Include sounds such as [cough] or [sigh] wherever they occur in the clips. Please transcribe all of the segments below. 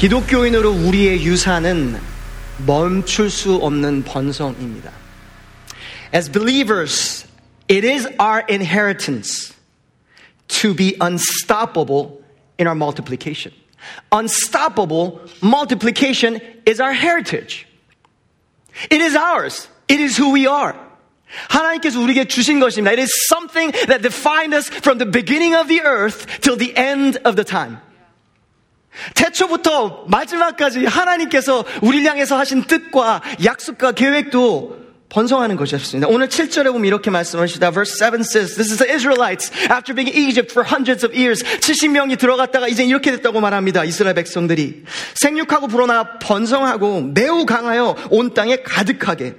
기독교인으로 우리의 유산은 멈출 수 없는 번성입니다. As believers, it is our inheritance to be unstoppable in our multiplication. Unstoppable multiplication is our heritage. It is ours. It is who we are. 하나님께서 우리에게 주신 것입니다. It is something that defined us from the beginning of the earth till the end of the time. 태초부터 마지막까지 하나님께서 우리를 향해서 하신 뜻과 약속과 계획도 번성하는 것이었습니다. 오늘 7절에 보면 이렇게 말씀하시다. Verse 7 says, This is the Israelites after being in Egypt for hundreds of years. 70명이 들어갔다가 이제 이렇게 됐다고 말합니다. 이스라엘 백성들이. 생육하고 불어나 번성하고 매우 강하여 온 땅에 가득하게.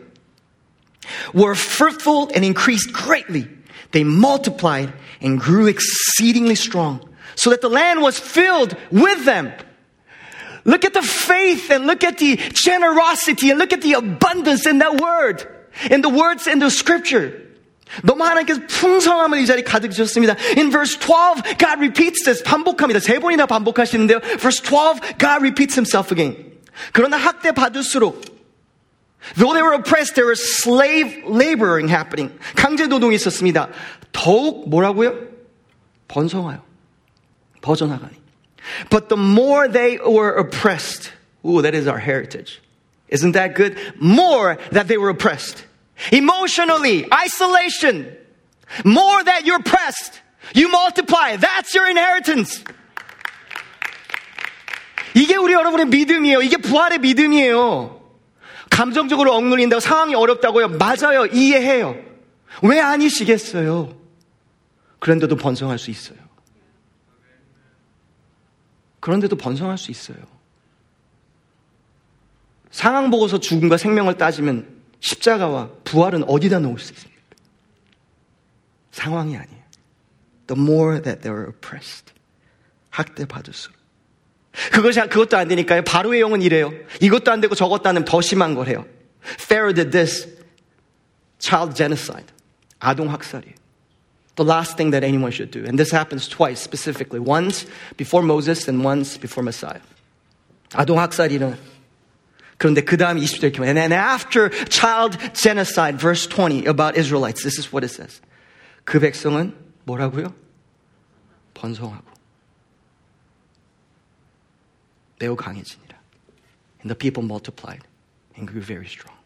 Were fruitful and increased greatly. They multiplied and grew exceedingly strong. So that the land was filled with them. Look at the faith and look at the generosity and look at the abundance in that word. in the words in the scripture. 너무 하나님께서 풍성함을 이 자리에 가득 주셨습니다. In verse 12, God repeats this. 반복합니다. 세 번이나 반복하시는데요. Verse 12, God repeats himself again. 그러나 학대 받을수록 Though they were oppressed, there was slave laboring happening. 강제 노동이 있었습니다. 더욱 뭐라고요? 번성하여. 버져나가니. But the more they were oppressed, ooh, that is our heritage. Isn't that good? More that they were oppressed. Emotionally, isolation. More that you're oppressed. You multiply. That's your inheritance. 이게 우리 여러분의 믿음이에요. 이게 부활의 믿음이에요. 감정적으로 억눌린다고 상황이 어렵다고요. 맞아요. 이해해요. 왜 아니시겠어요? 그런데도 번성할 수 있어요. 그런데도 번성할 수 있어요. 상황 보고서 죽음과 생명을 따지면 십자가와 부활은 어디다 놓을 수 있습니까? 상황이 아니에요. The more that they were oppressed. 학대 받을수록. 그것이, 그것도 안 되니까요. 바로의 영은 이래요. 이것도 안 되고 저것도 안 되면 더 심한 걸 해요. Pharaoh did this. Child genocide. 아동 학살이에요. The last thing that anyone should do. And this happens twice specifically. Once before Moses and once before Messiah. 아동 학살이는 그런데 그 다음 20절 이렇게 And then after child genocide, verse 20 about Israelites, this is what it says. 그 백성은 뭐라고요? 번성하고 매우 강해지니라. And the people multiplied and grew very strong.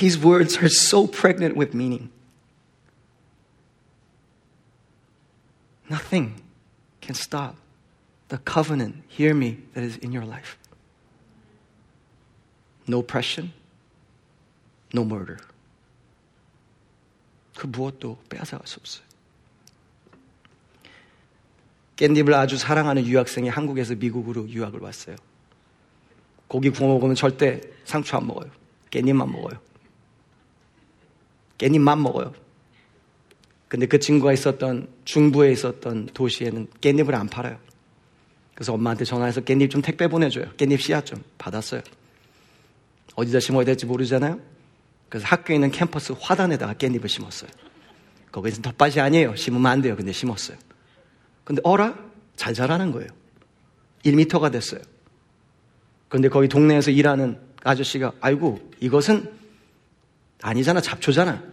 These words are so pregnant with meaning. Nothing can stop the covenant, hear me, that is in your life. No oppression, no murder. 그 무엇도 빼앗아갈 수 없어요. 깻잎을 아주 사랑하는 유학생이 한국에서 미국으로 유학을 왔어요. 고기 구워 먹으면 절대 상추 안 먹어요. 깻잎만 먹어요. 깻잎만 먹어요. 근데 그 친구가 있었던 중부에 있었던 도시에는 깻잎을 안 팔아요. 그래서 엄마한테 전화해서 깻잎 좀 택배 보내줘요. 깻잎 씨앗 좀 받았어요. 어디다 심어야 될지 모르잖아요. 그래서 학교에 있는 캠퍼스 화단에다가 깻잎을 심었어요. 거기서 텃밭이 아니에요. 심으면 안 돼요. 근데 심었어요. 근데 어라? 잘 자라는 거예요. 1미터가 됐어요. 그런데 거기 동네에서 일하는 아저씨가 아이고 이것은 아니잖아 잡초잖아.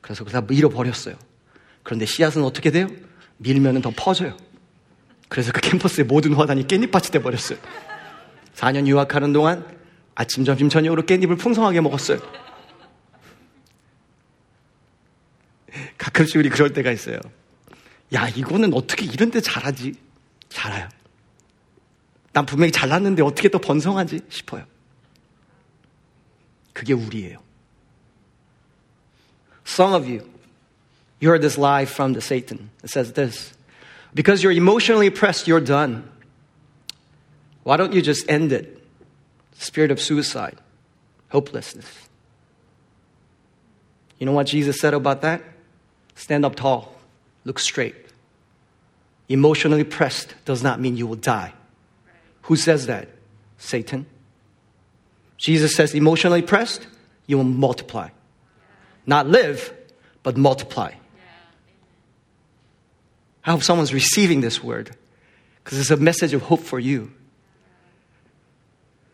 그래서 그다 밀어버렸어요. 그런데 씨앗은 어떻게 돼요? 밀면은 더 퍼져요. 그래서 그 캠퍼스의 모든 화단이 깻잎밭이 돼버렸어요. 4년 유학하는 동안 아침, 점심, 저녁으로 깻잎을 풍성하게 먹었어요. 가끔씩 우리 그럴 때가 있어요. 야, 이거는 어떻게 이런 데 잘하지? 잘해요. 난 분명히 잘났는데 어떻게 또 번성하지? 싶어요. 그게 우리예요. Some of you, you heard this lie from the Satan. It says this. Because you're emotionally oppressed, you're done. Why don't you just end it? Spirit of suicide, hopelessness. You know what Jesus said about that? Stand up tall, look straight. Emotionally pressed does not mean you will die. Who says that? Satan. Jesus says, emotionally pressed, you will multiply Not live, but multiply. I hope someone's receiving this word because it's a message of hope for you.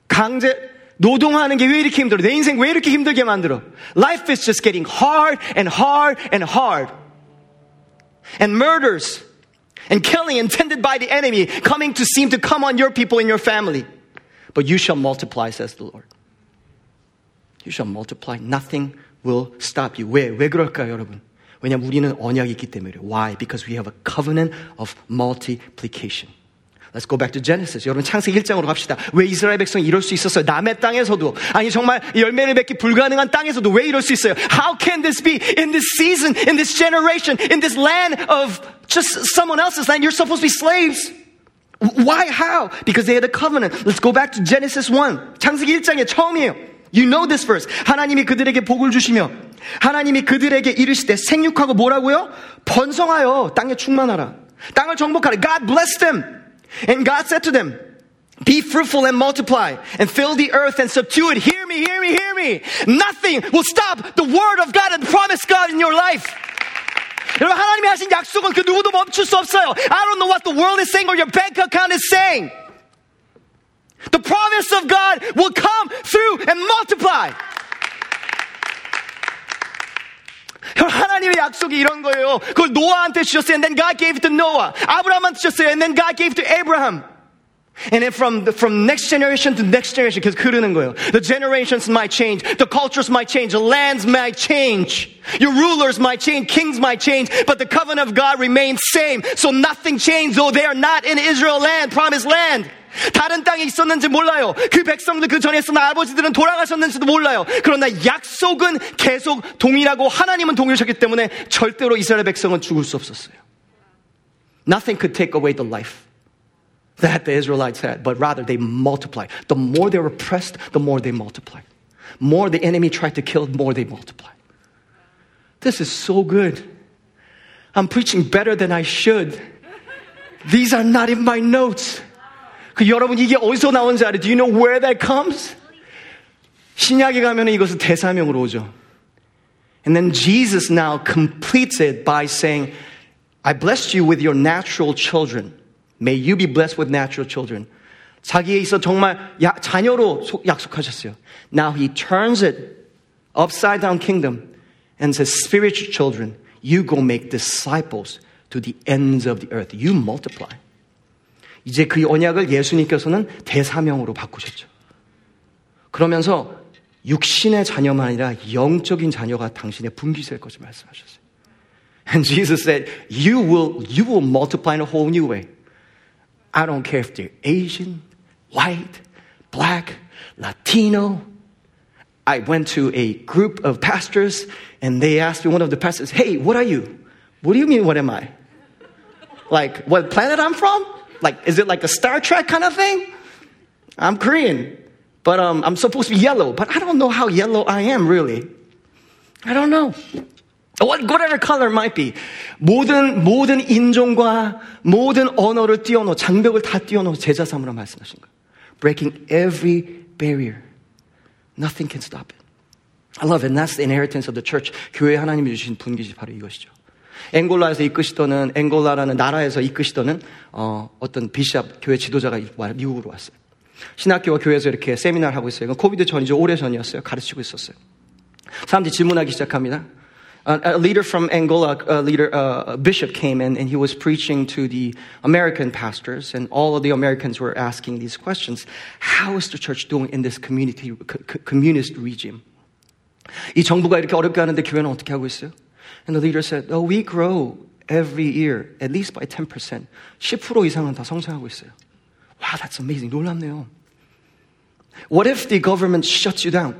강제 노동하는 게 왜 이렇게 힘들어? 내 인생 왜 이렇게 힘들게 만들어? Life is just getting hard and hard and hard. And murders and killing intended by the enemy coming to seem to come on your people in your family. But you shall multiply, says the Lord. You shall multiply. Nothing will stop you. 왜? 왜 그럴까요, 여러분? 왜냐면 우리는 언약이 있기 때문에. Why? Because we have a covenant of multiplication. Let's go back to Genesis. 여러분 창세기 1장으로 갑시다. 왜 이스라엘 백성이 이럴 수 있었어요? 남의 땅에서도 아니 정말 열매를 맺기 불가능한 땅에서도 왜 이럴 수 있어요? How can this be in this season, in this generation, in this land of just someone else's land? You're supposed to be slaves. Why? How? Because they had a covenant. Let's go back to Genesis 1. 창세기 1장의 처음이에요. You know this verse. 하나님이 그들에게 복을 주시며 하나님이 그들에게 이르시되 생육하고 뭐라고요? 번성하여 땅에 충만하라. 땅을 정복하라. God blessed them. And God said to them, be fruitful and multiply and fill the earth and subdue it. Hear me, hear me, hear me. Nothing will stop the word of God and the promise God in your life. 여러분 하나님이 하신 약속은 그 누구도 멈출 수 없어요. I don't know what the world is saying or your bank account is saying. The promise of God will come through and multiply. 하나님의 약속이 이런 거예요. 그걸 노아한테 주셨어요. And then God gave it to Noah. 아브라함한테 주셨어요. And then God gave it to Abraham. And then from, the, from next generation to next generation, 계속 흐르는 거예요. The generations might change. The cultures might change. The lands might change. Your rulers might change. Kings might change. But the covenant of God remains same. So nothing changed, though they are not in Israel land, promised land. 다른 땅에 있었는지 몰라요. 그 백성들 그 전에 있었나 아버지들은 돌아가셨는지도 몰라요. 그러나 약속은 계속 동일하고 하나님은 동일하셨기 때문에 절대로 이스라엘 백성은 죽을 수 없었어요. Nothing could take away the life that the Israelites had, but rather they multiplied. The more they were oppressed, the more they multiplied. More the enemy tried to kill, the more they multiplied. This is so good. I'm preaching better than I should. These are not in my notes. 그 여러분 이게 어디서 나온지 알아요? Do you know where that comes? 신약에 가면 이것은 대사명으로 오죠. And then Jesus now completes it by saying, I blessed you with your natural children. May you be blessed with natural children. 자기에 있어 정말 야, 자녀로 약속하셨어요. Now he turns it upside down kingdom and says, spiritual children, you go make disciples to the ends of the earth. You multiply. 이제 그 언약을 예수님께서는 대사명으로 바꾸셨죠. 그러면서 육신의 자녀만 아니라 영적인 자녀가 당신의 분기될 것을 말씀하셨어요. And Jesus said, you will, you will multiply in a whole new way. I don't care if they're Asian, white, black, Latino. I went to a group of pastors and they asked me, one of the pastors, hey, what are you? What do you mean, what am I? Like, what planet I'm from? Like, is it like a Star Trek kind of thing? I'm Korean, but um, I'm supposed to be yellow, but I don't know how yellow I am really. I don't know. Whatever color might be. 모든, 모든 인종과 모든 언어를 뛰어넘어, 장벽을 다 뛰어넘어 제자 삼으라 말씀하신 거예요. Breaking every barrier. Nothing can stop it. I love it. And that's the inheritance of the church. 교회 하나님이 주신 분기지 바로 이것이죠. 앵골라에서 이끄시더는 앵골라라는 나라에서 이끄시더는 어, 어떤 비샵 교회 지도자가 미국으로 왔어요. 신학교와 교회에서 이렇게 세미나를 하고 있어요. 이건 코비드 전이죠. 오래 전이었어요. 가르치고 있었어요. 사람들이 질문하기 시작합니다. a leader from Angola, a leader, uh, a bishop came in and he was preaching to the American pastors, and all of the Americans were asking these questions. How is the church doing in this community, communist regime? 이 정부가 이렇게 어렵게 하는데 교회는 어떻게 하고 있어요? And the leader said, oh, we grow every year at least by 10%. 10% 이상은 다 성장하고 있어요. Wow, that's amazing. 놀랍네요. What if the government shuts you down?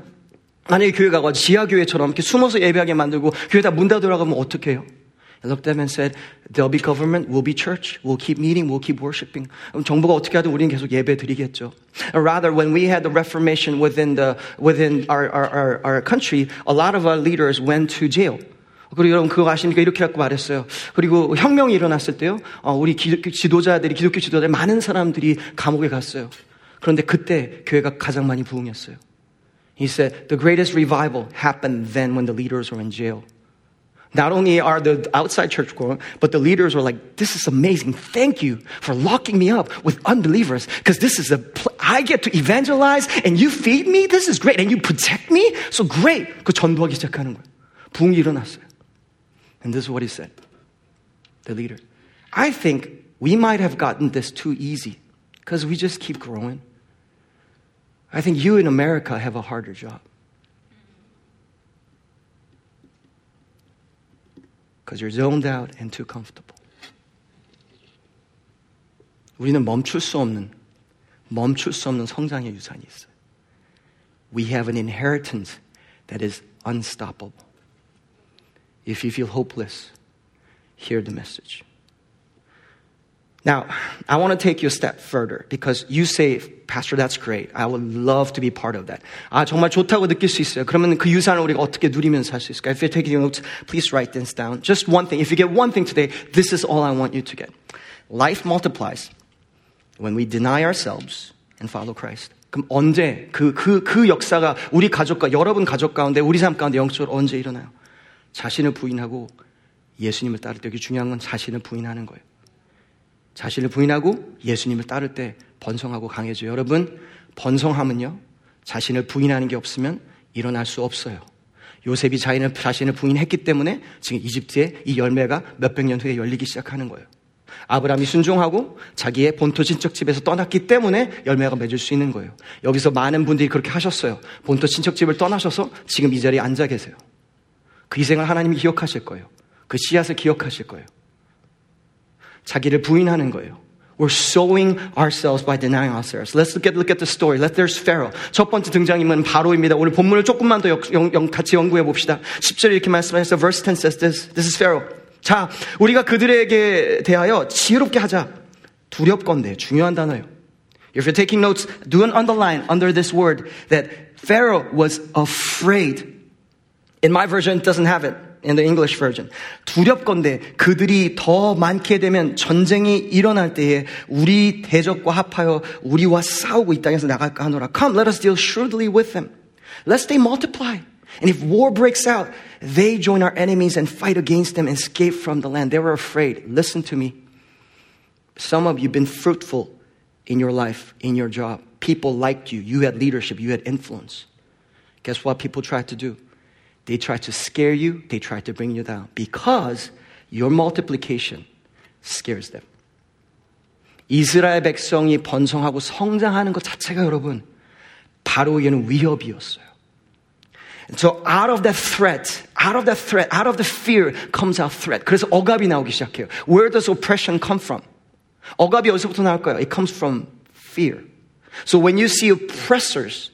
만약에 교회가 지하교회처럼 이렇게 숨어서 예배하게 만들고 교회 다 문 닫으라고 하면 어떻게 해요? I looked at them and said, there'll be government, we'll be church, we'll keep meeting, we'll keep worshiping. 정부가 어떻게 하든 우리는 계속 예배 드리겠죠. Rather, when we had the Reformation within, the, within our, our, our, our country, a lot of our leaders went to jail. 그리고 여러분 그거 아시니까 이렇게 갖고 말했어요. 그리고 혁명이 일어났을 때요, 어, 우리 기독교 지도자들이, 기독교 지도자들 많은 사람들이 감옥에 갔어요. 그런데 그때 교회가 가장 많이 부흥했어요. He said, the greatest revival happened then when the leaders were in jail. Not only are the outside church growing, but the leaders were like, this is amazing. Thank you for locking me up with unbelievers because this is a, pl- I get to evangelize and you feed me? This is great. And you protect me? So great. 그 전도하기 시작하는 거예요. 부흥이 일어났어요. And this is what he said. The leader. I think we might have gotten this too easy because we just keep growing. I think you in America have a harder job. because you're zoned out and too comfortable. 우리는 멈출 수 없는 멈출 수 없는 성장의 유산이 있어요. We have an inheritance that is unstoppable. If you feel hopeless, hear the message. Now, I want to take you a step further because you say, Pastor, that's great. I would love to be part of that. 아, 정말 좋다고 느낄 수 있어요. 그러면 그 유산을 우리가 어떻게 누리면서 살 수 있을까? If you're taking notes, please write this down. Just one thing. If you get one thing today, this is all I want you to get. Life multiplies when we deny ourselves and follow Christ. 그럼 언제 그, 그, 그 역사가 우리 가족과 여러분 가족 가운데 우리 삶 가운데 영적으로 언제 일어나요? 자신을 부인하고 예수님을 따를 때 여기 중요한 건 자신을 부인하는 거예요. 자신을 부인하고 예수님을 따를 때 번성하고 강해져. 여러분, 번성함은요, 자신을 부인하는 게 없으면 일어날 수 없어요. 요셉이 자신을, 자신을 부인했기 때문에 지금 이집트에 이 열매가 몇백 년 후에 열리기 시작하는 거예요. 아브라함이 순종하고 자기의 본토 친척 집에서 떠났기 때문에 열매가 맺을 수 있는 거예요. 여기서 많은 분들이 그렇게 하셨어요. 본토 친척 집을 떠나셔서 지금 이 자리에 앉아 계세요. 그 희생을 하나님이 기억하실 거예요. 그 씨앗을 기억하실 거예요. 자기를 부인하는 거예요. We're sowing ourselves by denying ourselves. Let's look at, look at the story. Let there's Pharaoh. 첫 번째 등장인물은 바로입니다. 오늘 본문을 조금만 더 영, 영, 같이 연구해 봅시다. 10절에 이렇게 말씀하셔서 verse 10 says this. This is Pharaoh. 자, 우리가 그들에게 대하여 지혜롭게 하자. 두렵건대 중요한 단어예요. If you're taking notes, do an underline under this word that Pharaoh was afraid. In my version, it doesn't have it. in the English version. 두렵건대 그들이 더 많게 되면 전쟁이 일어날 때에 우리 대적과 합하여 우리와 싸우고 이 땅에서 나갈까 하노라. Come, let us deal shrewdly with them. Lest they multiply. And if war breaks out, they join our enemies and fight against them and escape from the land. They were afraid. Listen to me. Some of you have been fruitful in your life, in your job. People liked you. You had leadership. You had influence. Guess what people tried to do? They try to scare you, they try to bring you down because your multiplication scares them. 이스라엘 백성이 번성하고 성장하는 것 자체가 여러분 바로에게는 위협이었어요. So out of that threat, out of that threat, out of the fear comes out threat. 그래서 억압이 나오기 시작해요. Where does oppression come from? 억압이 어디서부터 나올까요? It comes from fear. So when you see oppressors,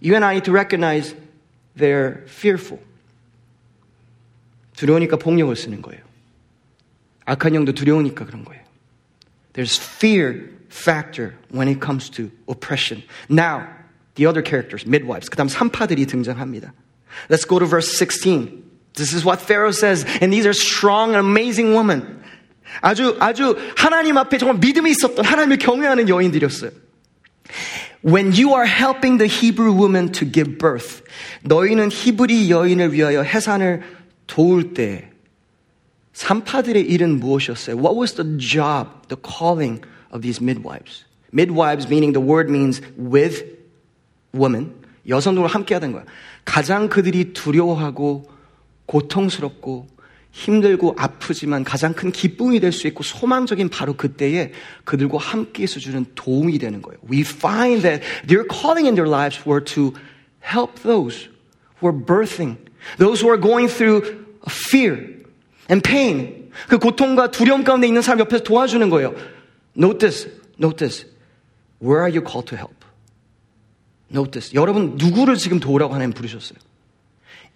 you and I need to recognize they're fearful. 두려우니까 폭력을 쓰는 거예요. 악한 영도 두려우니까 그런 거예요. There's fear factor when it comes to oppression. Now, the other characters, midwives. 그 다음 산파들이 등장합니다. Let's go to verse 16. This is what Pharaoh says. And these are strong and amazing women. 아주, 아주 하나님 앞에 정말 믿음이 있었던 하나님을 경외하는 여인들이었어요. When you are helping the Hebrew woman to give birth, 너희는 히브리 여인을 위하여 해산을 도울 때 산파들의 일은 무엇이었어요? What was the job, the calling of these midwives? Midwives meaning the word means with woman. 여성으로 함께 하던 거야. 가장 그들이 두려워하고 고통스럽고 힘들고 아프지만 가장 큰 기쁨이 될 수 있고 소망적인 바로 그때에 그들과 함께해서 주는 도움이 되는 거예요. We find that their calling in their lives were to help those who are birthing, those who are going through fear and pain. 그 고통과 두려움 가운데 있는 사람 옆에서 도와주는 거예요. Note this. Where are you called to help? This. 여러분 누구를 지금 도우라고 하나님 부르셨어요?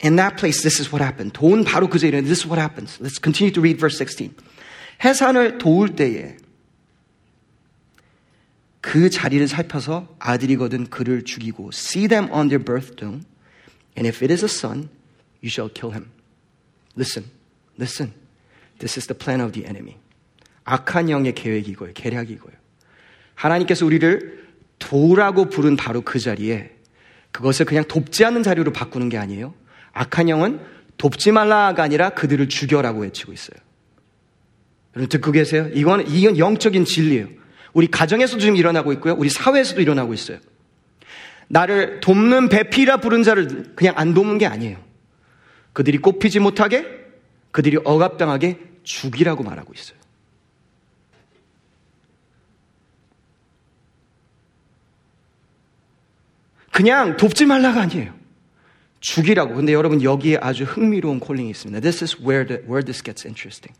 In that place, this is what happened. 도운 바로 그 자리에 this is what happens. Let's continue to read verse 16. 해산을 도울 때에 그 자리를 살펴서 아들이거든 그를 죽이고 see them on their birthstone and if it is a son you shall kill him. Listen, listen. This is the plan of the enemy. 악한 영의 계획이 이거예요. 계략이 이거예요. 하나님께서 우리를 도라고 부른 바로 그 자리에 그것을 그냥 돕지 않는 자리로 바꾸는 게 아니에요. 악한 영은 돕지 말라가 아니라 그들을 죽여라고 외치고 있어요. 여러분 듣고 계세요? 이건, 이건 영적인 진리예요. 우리 가정에서도 지금 일어나고 있고요. 우리 사회에서도 일어나고 있어요. 나를 돕는 배피라 부른 자를 그냥 안 돕는 게 아니에요. 그들이 꼽히지 못하게, 그들이 억압당하게 죽이라고 말하고 있어요. 그냥 돕지 말라가 아니에요. 죽이라고. 근데 여러분 여기에 아주 흥미로운 콜링이 있습니다. This is where, the, where this gets interesting.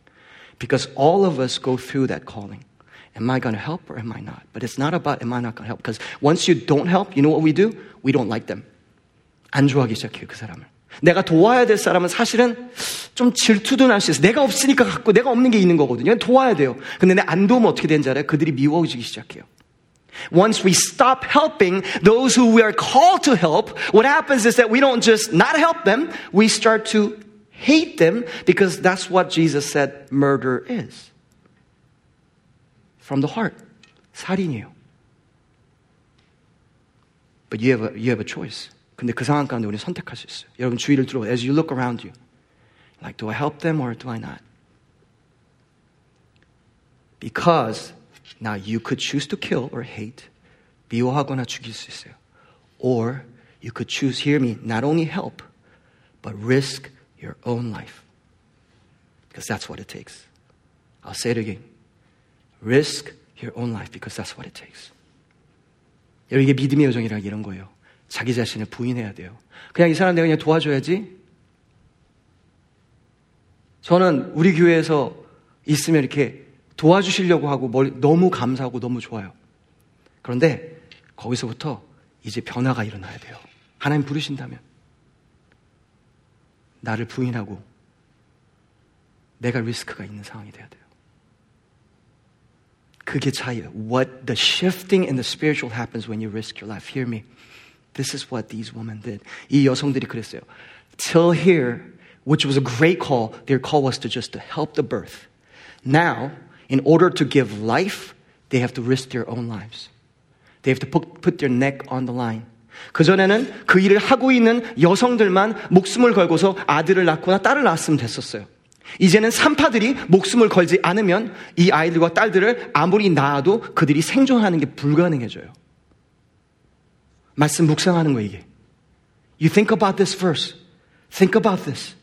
Because all of us go through that calling. Am I going to help or am I not? But it's not about am I not going to help. Because once you don't help, you know what we do? We don't like them. 안 좋아하기 시작해요, 그 사람을. 내가 도와야 될 사람은 사실은 좀 질투도 날 수 있어요. 내가 없으니까 갖고 내가 없는 게 있는 거거든요. 도와야 돼요. 근데 내 안 도우면 어떻게 되는지 알아요? 그들이 미워지기 시작해요. Once we stop helping those who we are called to help, what happens is that we don't just not help them, we start to hate them because that's what Jesus said murder is. From the heart. 살인이에요. But you have a, you have a choice. 근데 그 상황 가운데 우리 선택할 수 있어요. 여러분 주위를 들어 as you look around you. Like do I help them or do I not? Because now you could choose to kill or hate. 미워하거나 죽일 수 있어요. Or you could choose, hear me, not only help, but risk your own life. Because that's what it takes. I'll say it again. Risk your own life because that's what it takes. 여러분, 이게 믿음의 여정이라 이런 거예요. 자기 자신을 부인해야 돼요. 그냥 이 사람 내가 그냥 도와줘야지. 저는 우리 교회에서 있으면 이렇게 도와주시려고 하고 너무 감사하고 너무 좋아요. 그런데 거기서부터 이제 변화가 일어나야 돼요. 하나님 부르신다면. 나를 부인하고 내가 리스크가 있는 상황이 돼야 돼요. 그게 차이예요. What the shifting in the spiritual happens when you risk your life. Hear me. This is what these women did. 이 여성들이 그랬어요. Till here, which was a great call, their call was to just to help the birth. Now, in order to give life, they have to risk their own lives. They have to put, their neck on the line. 그전에는 그 일을 하고 있는 여성들만 목숨을 걸고서 아들을 낳거나 딸을 낳았으면 됐었어요. 이제는 산파들이 목숨을 걸지 않으면 이 아이들과 딸들을 아무리 낳아도 그들이 생존하는 게 불가능해져요. 말씀 묵상하는 거예요, 이게. You think about this verse. Think about this.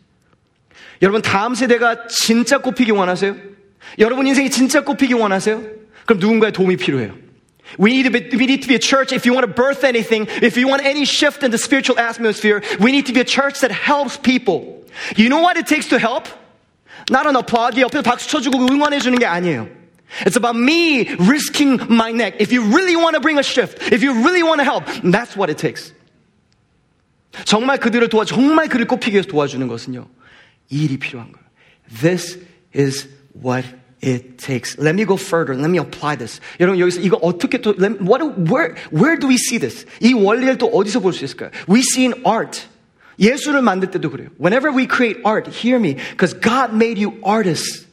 여러분, 다음 세대가 진짜 꼽히기 원하세요? 여러분 인생이 진짜 꼽히기 원하세요? 그럼 누군가의 도움이 필요해요. We need, to be, we need to be a church if you want to birth anything, if you want any shift in the spiritual atmosphere, we need to be a church that helps people. You know what it takes to help? Not an applaud, 옆에서 박수 쳐주고 응원해 주는 게 아니에요. It's about me risking my neck. If you really want to bring a shift, if you really want to help, that's what it takes. 정말 그들을 도와, 정말 그를 꼽히기 위해서 도와주는 것은요, 이 일이 필요한 거예요. This is what it takes. Let me go further. Let me apply this. 여러분 여기서 이거 어떻게 또 what where where do we see this? 이 원리를 또 어디서 볼 수 있을까요? We see in art. 예술을 만들 때도 그래요. Whenever we create art, hear me, because God made you artists.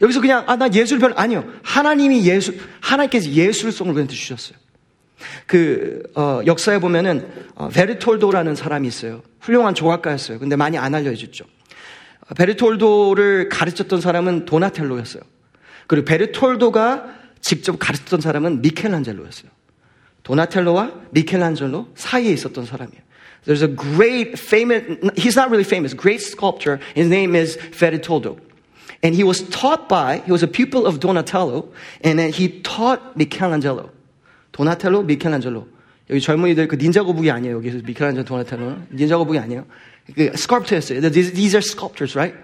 여기서 그냥 아 나 예술 별 아니요. 하나님이 예술 하나님께서 예술성을 우리한테 주셨어요. 그 어, 역사에 보면은 어, 베르톨도라는 사람이 있어요. 훌륭한 조각가였어요. 근데 많이 안 알려졌죠. 베르톨도를 가르쳤던 사람은 도나텔로였어요. 그리고 베르톨도가 직접 가르쳤던 사람은 미켈란젤로였어요. 도나텔로와 미켈란젤로 사이에 있었던 사람이에요. There's a great famous, he's not really famous, great sculptor. His name is Bertoldo. And he was taught by, he was a pupil of Donatello, and then he taught Michelangelo. 도나텔로, 미켈란젤로. 여기 젊은이들 그 닌자 거북이 아니에요. 여기서 미켈란젤로, 도나텔로는. 닌자 거북이 아니에요. sculptors. These, these are sculptors, right?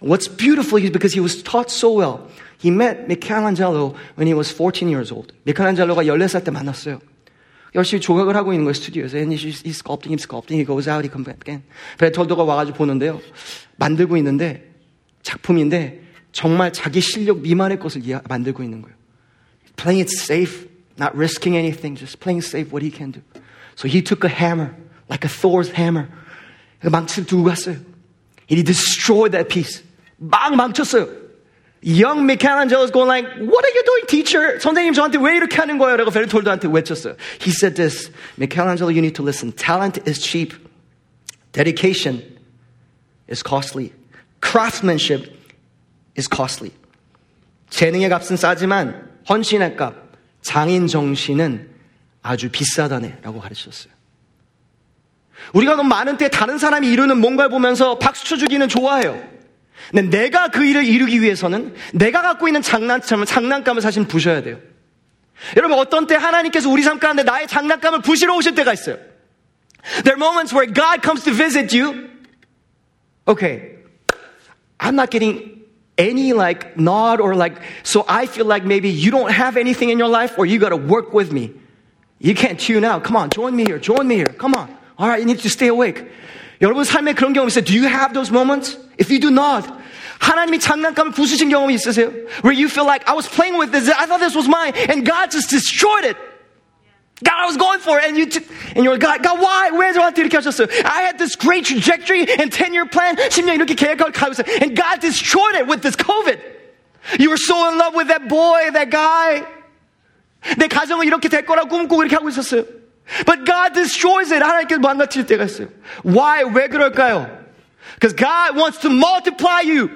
What's beautiful is because he was taught so well. He met Michelangelo when he was 14 years old. 미켈란젤로가 14살 때 만났어요. 열심히 조각을 하고 있는 거예요, 스튜디오에서. And he's, he's sculpting, he's sculpting. He goes out, he comes back again. 베톨도가 와가지고 보는데요. 만들고 있는데, 작품인데, 정말 자기 실력 미만의 것을 만들고 있는 거예요. Playing it safe, not risking anything, just playing safe what he can do. So he took a hammer, like a Thor's hammer. 망치를 두고 갔어요. And he destroyed that piece. 막 망쳤어요. Young Michelangelo is going like, what are you doing, teacher? 선생님 저한테 왜 이렇게 하는 거예요? 라고 베르톨도한테 외쳤어요. He said this, Michelangelo, you need to listen. Talent is cheap. Dedication is costly. Craftsmanship is costly. 재능의 값은 싸지만 헌신의 값, 장인 정신은 아주 비싸다네라고 가르쳤어요. 우리가 너무 많은 때 다른 사람이 이루는 뭔가를 보면서 박수 쳐주기는 좋아해요. 근데 내가 그 일을 이루기 위해서는 내가 갖고 있는 장난감을, 장난감을 사실 부셔야 돼요. 여러분, 어떤 때 하나님께서 우리 삶 가운데 나의 장난감을 부시러 오실 때가 있어요. There are moments where God comes to visit you. Okay, I'm not getting any like nod or like, so I feel like maybe you don't have anything in your life or you got to work with me. You can't tune out. Come on, join me here. Join me here. Come on. All right, you need to stay awake. 여러분 삶에 그런 경험 있어요? Do you have those moments? If you do not, 하나님이 장난감을 부수신 경험이 있으세요? Where you feel like I was playing with this, I thought this was mine, and God just destroyed it. God, I was going for it, and you, t- and you're like, God, God, why? 왜 저한테 이렇게 하셨어요? I had this great trajectory and 10-year plan, 10년 이렇게 계획을 가고 있어요, and God destroyed it with this COVID. You were so in love with that boy, that guy. 내 가정은 이렇게 될 거라고 꿈꾸고 이렇게 하고 있었어요. But God destroys it. 하나님께서 망가칠 때가 있어요. Why? 왜 그럴까요? Because God wants to multiply you.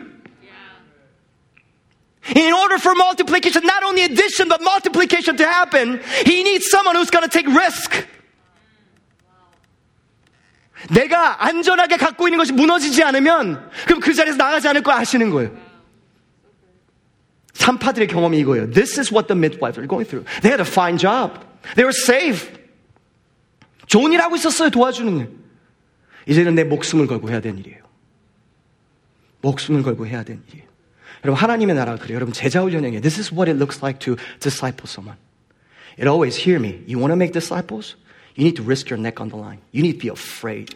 In order for multiplication, not only addition, but multiplication to happen, He needs someone who's going to take risk. 내가 안전하게 갖고 있는 것이 무너지지 않으면, 그럼 그 자리에서 나가지 않을 거 아시는 거예요. 산파들의 경험이 이거예요. This is what the midwives are going through. They had a fine job. They were safe. 좋은 일 하고 있었어요. 도와주는 일. 이제는 내 목숨을 걸고 해야 되는 일이에요. 목숨을 걸고 해야 되는 일이에요. 여러분 하나님의 나라가 그래요. 여러분 제자 훈련형에 This is what it looks like to disciple someone. It always hear me. You want to make disciples? You need to risk your neck on the line. You need to be afraid.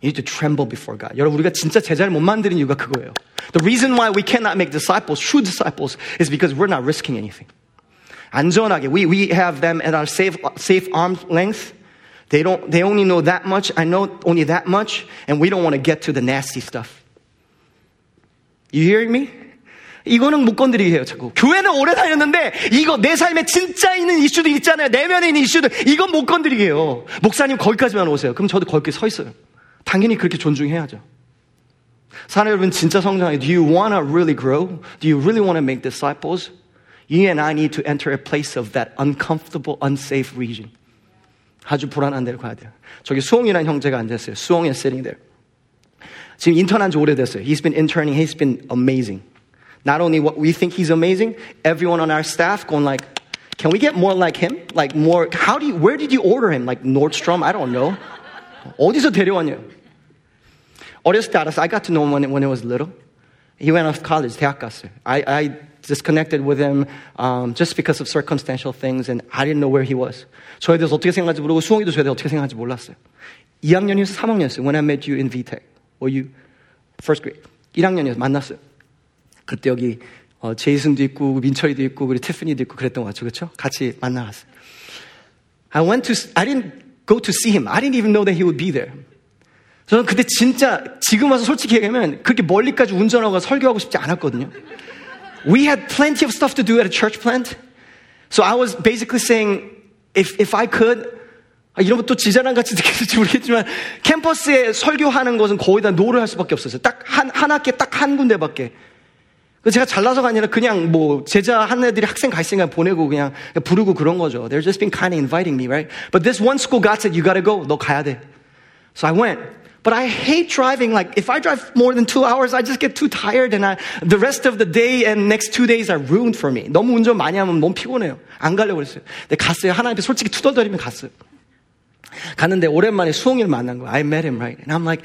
You need to tremble before God. 여러분 우리가 진짜 제자를 못 만드는 이유가 그거예요. The reason why we cannot make disciples, true disciples, is because we're not risking anything. 안전하게 we we have them at our safe safe arm's length. They don't they only know that much. I know only that much, and we don't want to get to the nasty stuff. You hearing me? 이거는 못 건드리게 해요, 자꾸. 교회는 오래 다녔는데, 이거 내 삶에 진짜 있는 이슈들 있잖아요. 내면에 있는 이슈들. 이건 못 건드리게 해요. 목사님 거기까지만 오세요. 그럼 저도 거기 서 있어요. 당연히 그렇게 존중해야죠. 사랑 여러분, 진짜 성장해. Do you want to really grow? Do you really want to make disciples? You and I need to enter a place of that uncomfortable, unsafe region. 아주 불안한 데로 가야 돼요. 저기 수홍이라는 형제가 앉았어요. 수홍이 sitting there. 지금 인턴한 지 오래됐어요. He's been interning. He's been amazing. Not only what we think he's amazing, everyone on our staff going like, can we get more like him? Like more, how do you, where did you order him? Like Nordstrom? I don't know. 어디서 데려왔냐? 어렸을 때 알았어. I got to know him when, when he was little. He went off to college, 대학 갔어요. I, I disconnected with him um, just because of circumstantial things and I didn't know where he was. 저에 대해서 어떻게 생각하는지 모르고 수홍이도 저에 대해서 어떻게 생각하는지 몰랐어요. 2학년이었어요? 3학년이었어요. When I met you in VTech. Or you, first grade. 1학년이었어요. 만났어요. 그때 여기 어, 제이슨도 있고 민철이도 있고 그리고 티ffany도 있고 그랬던 것 같죠, 그렇죠? 같이 만나갔어요. I went to, I didn't go to see him. I didn't even know that he would be there. 저는 그때 진짜 지금 와서 솔직히 얘기하면 그렇게 멀리까지 운전하고 설교하고 싶지 않았거든요. We had plenty of stuff to do at a church plant. So I was basically saying, if, if I could, 이런 것도 지자랑 같이 느껴질지 모르겠지만 캠퍼스에 설교하는 것은 거의 다 노를 할 수밖에 없었어요. 딱 한, 한 학기에 딱 한 군데밖에. 제가 잘나서가 아니라 그냥 뭐 제자 한 애들이 학생 가 있으니까 보내고 그냥 부르고 그런 거죠. They're just been kind of inviting me, right? But this one school God said, you gotta go. 너 가야 돼. So I went. But I hate driving. Like, if I drive more than two hours, I just get too tired and I, the rest of the day and next two days are ruined for me. 너무 운전 많이 하면 너무 피곤해요. 안 가려고 그랬어요. 근데 갔어요. 하나님 앞에 솔직히 투덜거리면 갔어요. 갔는데 오랜만에 수홍이를 만난 거예요. I met him, right? And I'm like,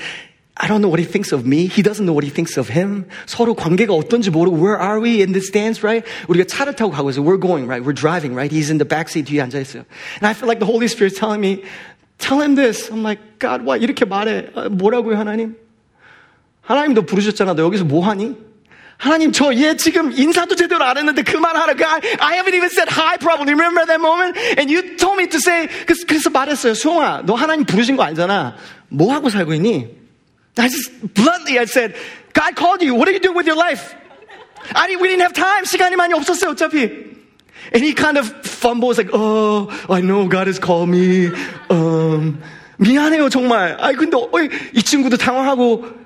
I don't know what he thinks of me. He doesn't know what he thinks of him. 서로 관계가 어떤지 모르고 where are we in this dance, right? 우리가 차를 타고 가고 있어요. We're going, right? We're driving, right? He's in the backseat 뒤에 앉아 있어요. And I feel like the Holy Spirit's telling me, tell him this. I'm like, God, why 이렇게 말해? 뭐라고요, 하나님? 하나님 너 부르셨잖아. 너 여기서 뭐 하니? 하나님 저 얘 지금 인사도 제대로 안 했는데 그만하라. I, I haven't even said hi probably. Remember that moment? And you told me to say 그래서, 그래서 말했어요. 수홍아 너 하나님 부르신 거 알잖아. 뭐 하고 살고 있니? I just bluntly I said, God called you. What are you doing with your life? Didn't, we didn't have time. 시간이 많이 없었어요, 어차피. And he kind of fumbles like, oh, I know God has called me. Um, 미안해요, 정말. 아이, 근데 어, 이 친구도 당황하고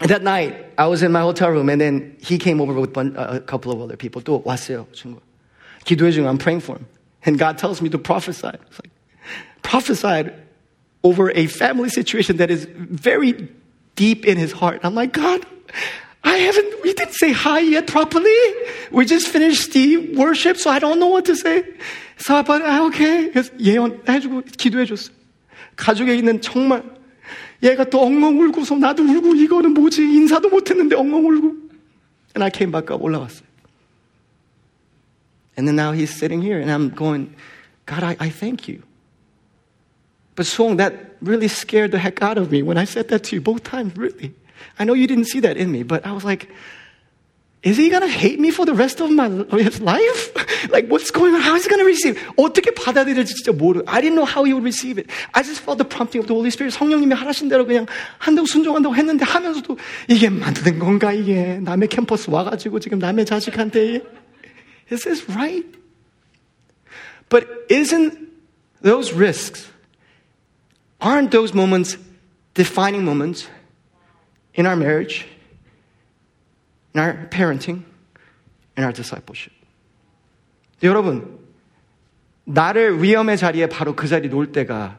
that night, I was in my hotel room, and then he came over with one, uh, a couple of other people. 또 왔어요, 친구. 기도해 주면 I'm praying for him. And God tells me to prophesy. It's like, prophesied over a family situation that is very deep in his heart. I'm like, God, I haven't, we didn't say hi yet properly. We just finished the worship, so I don't know what to say. So, but, okay. 그래서 예언해주고, 기도해줬어요. 가족에 있는 정말, 얘가 또 엉엉 울고서 나도 울고 이거는 뭐지? 인사도 못했는데 엉엉 울고. And I came back up, 올라갔어요. And then now he's sitting here and I'm going, God, I, I thank you. But Song, that really scared the heck out of me when I said that to you both times, really. I know you didn't see that in me, but I was like, is he gonna hate me for the rest of my his life? [laughs] like, what's going on? How is he gonna receive? 어떻게 받아들일지 진짜 모르. I didn't know how he would receive it. I just felt the prompting of the Holy Spirit. 성령님이 하라신 대로 그냥 한다고 순종한다고 했는데 하면서도 이게 맞는 건가 이게 남의 캠퍼스 와가지고 지금 남의 자식한테 is this right? But isn't those risks? Aren't those moments defining moments in our marriage, in our parenting, in our discipleship? 여러분, 나를 위험의 자리에 바로 그 자리 놓을 때가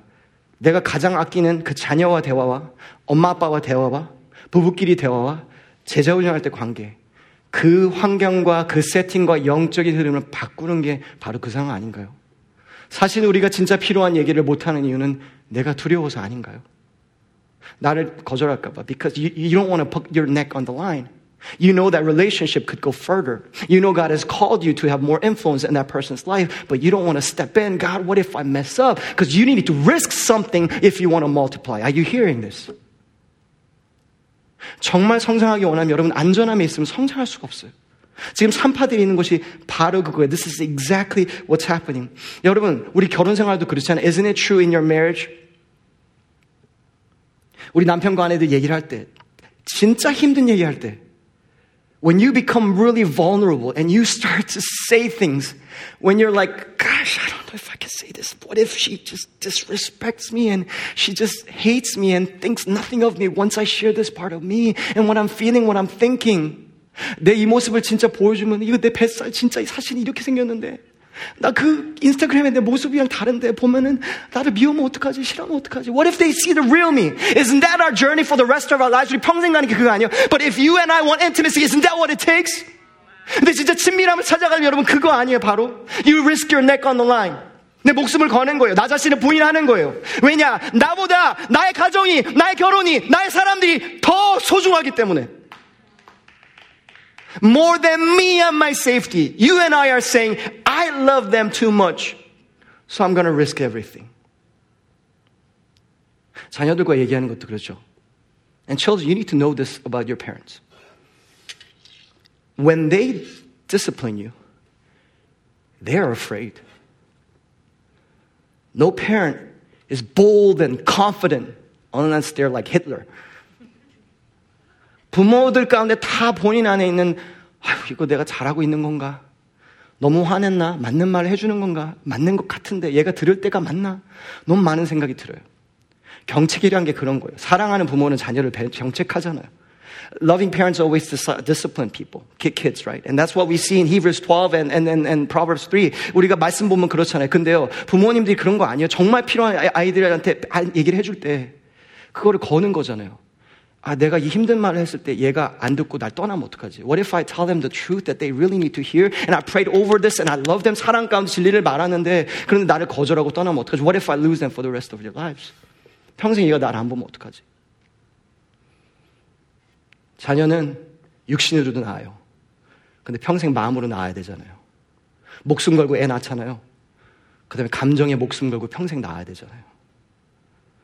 내가 가장 아끼는 그 자녀와 대화와 엄마 아빠와 대화와 부부끼리 대화와 제자 훈련할 때 관계 그 환경과 그 세팅과 영적인 흐름을 바꾸는 게 바로 그 상황 아닌가요? 사실 우리가 진짜 필요한 얘기를 못하는 이유는 내가 두려워서 아닌가요? 나를 거절할까봐. Because you, you don't want to put your neck on the line. You know that relationship could go further. You know God has called you to have more influence in that person's life, but you don't want to step in. God, what if I mess up? Because you need to risk something if you want to multiply. Are you hearing this? 정말 성장하기 원하면 여러분 안전함에 있으면 성장할 수가 없어요. 지금 산파들이 있는 것이 바로 그거예요. This is exactly what's happening. 여러분, 우리 결혼 생활도 그렇잖아요. Isn't it true in your marriage? 우리 남편과 아내들 얘기를 할 때, 진짜 힘든 얘기할 때, when you become really vulnerable and you start to say things, when you're like, gosh, I don't know if I can say this. What if she just disrespects me and she just hates me and thinks nothing of me once I share this part of me and what I'm feeling, what I'm thinking? 내 이 모습을 진짜 보여주면 이거 내 뱃살 진짜 사실이 이렇게 생겼는데 나 그 인스타그램에 내 모습이랑 다른데 보면은 나를 미우면 어떡하지 싫어하면 어떡하지 What if they see the real me? Isn't that our journey for the rest of our lives? 우리 평생 가는 게 그거 아니에요? But if you and I want intimacy, isn't that what it takes? 근데 진짜 친밀함을 찾아가면 여러분 그거 아니에요 바로 You risk your neck on the line 내 목숨을 거는 거예요. 나 자신을 부인하는 거예요. 왜냐? 나보다 나의 가정이, 나의 결혼이, 나의 사람들이 더 소중하기 때문에. More than me and my safety. You and I are saying, I love them too much. So I'm going to risk everything. 자녀들과 얘기하는 것도 그렇죠. And children, you need to know this about your parents. When they discipline you, they're afraid. No parent is bold and confident unless they're like Hitler. 부모들 가운데 다 본인 안에 있는 아유, 이거 내가 잘하고 있는 건가? 너무 화냈나? 맞는 말을 해주는 건가? 맞는 것 같은데 얘가 들을 때가 맞나? 너무 많은 생각이 들어요. 경책이란 게 그런 거예요. 사랑하는 부모는 자녀를 경책하잖아요. Loving parents always discipline people, kids, right? And that's what we see in Hebrews 12 and, and, and, and Proverbs 3. 우리가 말씀 보면 그렇잖아요. 근데요, 부모님들이 그런 거 아니에요. 정말 필요한 아이들한테 얘기를 해줄 때, 그거를 거는 거잖아요. 아, 내가 이 힘든 말을 했을 때 얘가 안 듣고 날 떠나면 어떡하지? What if I tell them the truth that they really need to hear? And I prayed over this and I love them. 사랑 가운데 진리를 말하는데, 그런데 나를 거절하고 떠나면 어떡하지? What if I lose them for the rest of their lives? 평생 얘가 나를 안 보면 어떡하지? 자녀는 육신으로도 낳아요. 근데 평생 마음으로 낳아야 되잖아요. 목숨 걸고 애 낳잖아요. 그 다음에 감정에 목숨 걸고 평생 낳아야 되잖아요.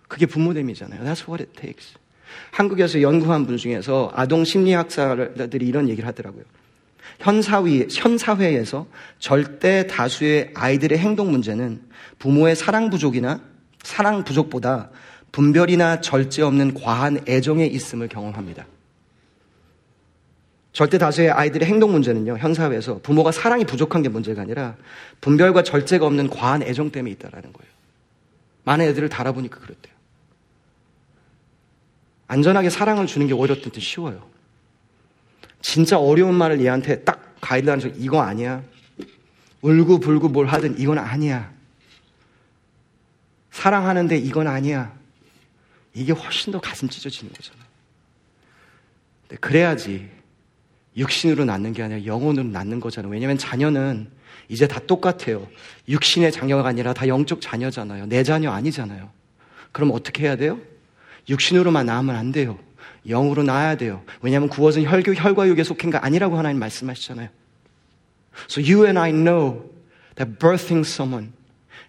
그게 부모됨이잖아요. That's what it takes. 한국에서 연구한 분 중에서 아동 심리학자들이 이런 얘기를 하더라고요. 현사위, 현사회에서 절대 다수의 아이들의 행동 문제는 부모의 사랑 부족이나 사랑 부족보다 분별이나 절제 없는 과한 애정에 있음을 경험합니다. 절대 다수의 아이들의 행동 문제는요, 현 사회에서 부모가 사랑이 부족한 게 문제가 아니라 분별과 절제가 없는 과한 애정 때문에 있다라는 거예요. 많은 애들을 달아보니까 그렇대요. 안전하게 사랑을 주는 게 오히려 더 쉬워요. 진짜 어려운 말을 얘한테 딱 가이드라인 적 이거 아니야. 울고 불고 뭘 하든 이건 아니야. 사랑하는데 이건 아니야. 이게 훨씬 더 가슴 찢어지는 거잖아요. 그래야지 육신으로 낳는 게 아니라 영혼으로 낳는 거잖아요. 왜냐하면 자녀는 이제 다 똑같아요. 육신의 자녀가 아니라 다 영적 자녀잖아요. 내 자녀 아니잖아요. 그럼 어떻게 해야 돼요? 육신으로만 낳으면 안 돼요. 영으로 낳아야 돼요. 왜냐하면 구원은 혈교, 혈과 육에 속한 게 아니라고 하나님 말씀하시잖아요. So you and I know that birthing someone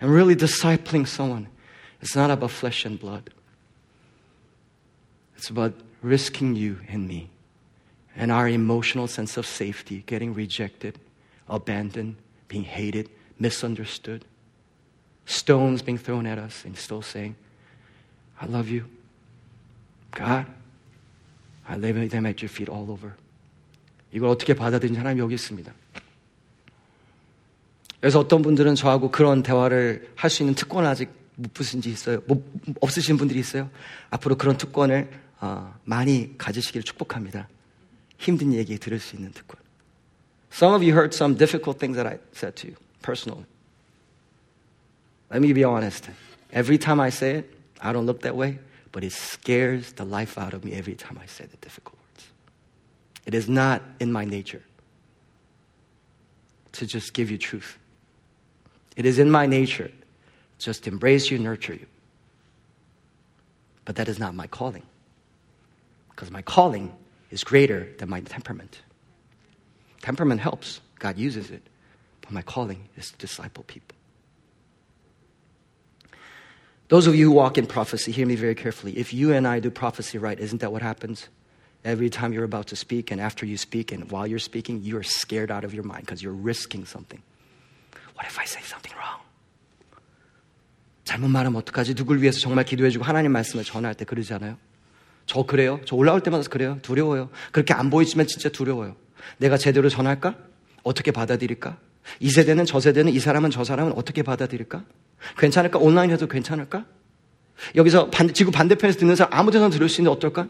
and really discipling someone is not about flesh and blood. It's about risking you and me and our emotional sense of safety, getting rejected, abandoned, being hated, misunderstood, stones being thrown at us, and still saying, I love you. God, I lay them at your feet all over. 이걸 어떻게 받아들인지 하나님 여기 있습니다. 그래서 어떤 분들은 저하고 그런 대화를 할 수 있는 특권을 아직 못 부신 지 있어요. 못, 없으신 분들이 있어요. 앞으로 그런 특권을 어, 많이 가지시기를 축복합니다. 힘든 얘기 들을 수 있는 특권. Some of you heard some difficult things that I said to you personally. Let me be honest. Every time I say it, I don't look that way, but it scares the life out of me every time I say the difficult words. It is not in my nature to just give you truth. It is in my nature just embrace you, nurture you. But that is not my calling. Because my calling is greater than my temperament. Temperament helps, God uses it. But my calling is to disciple people. Those of you who walk in prophecy, hear me very carefully. If you and I do prophecy right, isn't that what happens? Every time you're about to speak, and after you speak, and while you're speaking, you're scared out of your mind because you're risking something. What if I say something wrong? 잘못 말하면 어떡하지? 누굴 위해서 정말 기도해주고 하나님 말씀을 전할 때 그러지 않아요? 저 그래요? 저 올라올 때마다 그래요? 두려워요. 그렇게 안 보이지만 진짜 두려워요. 내가 제대로 전할까? 어떻게 받아들일까? 이 세대는 저 세대는 이 사람은 저 사람은 어떻게 받아들일까? 괜찮을까? 온라인에도 괜찮을까? 여기서 반, 지구 반대편에서 듣는 사람 아무 데나 들을 수 있는데 어떨까?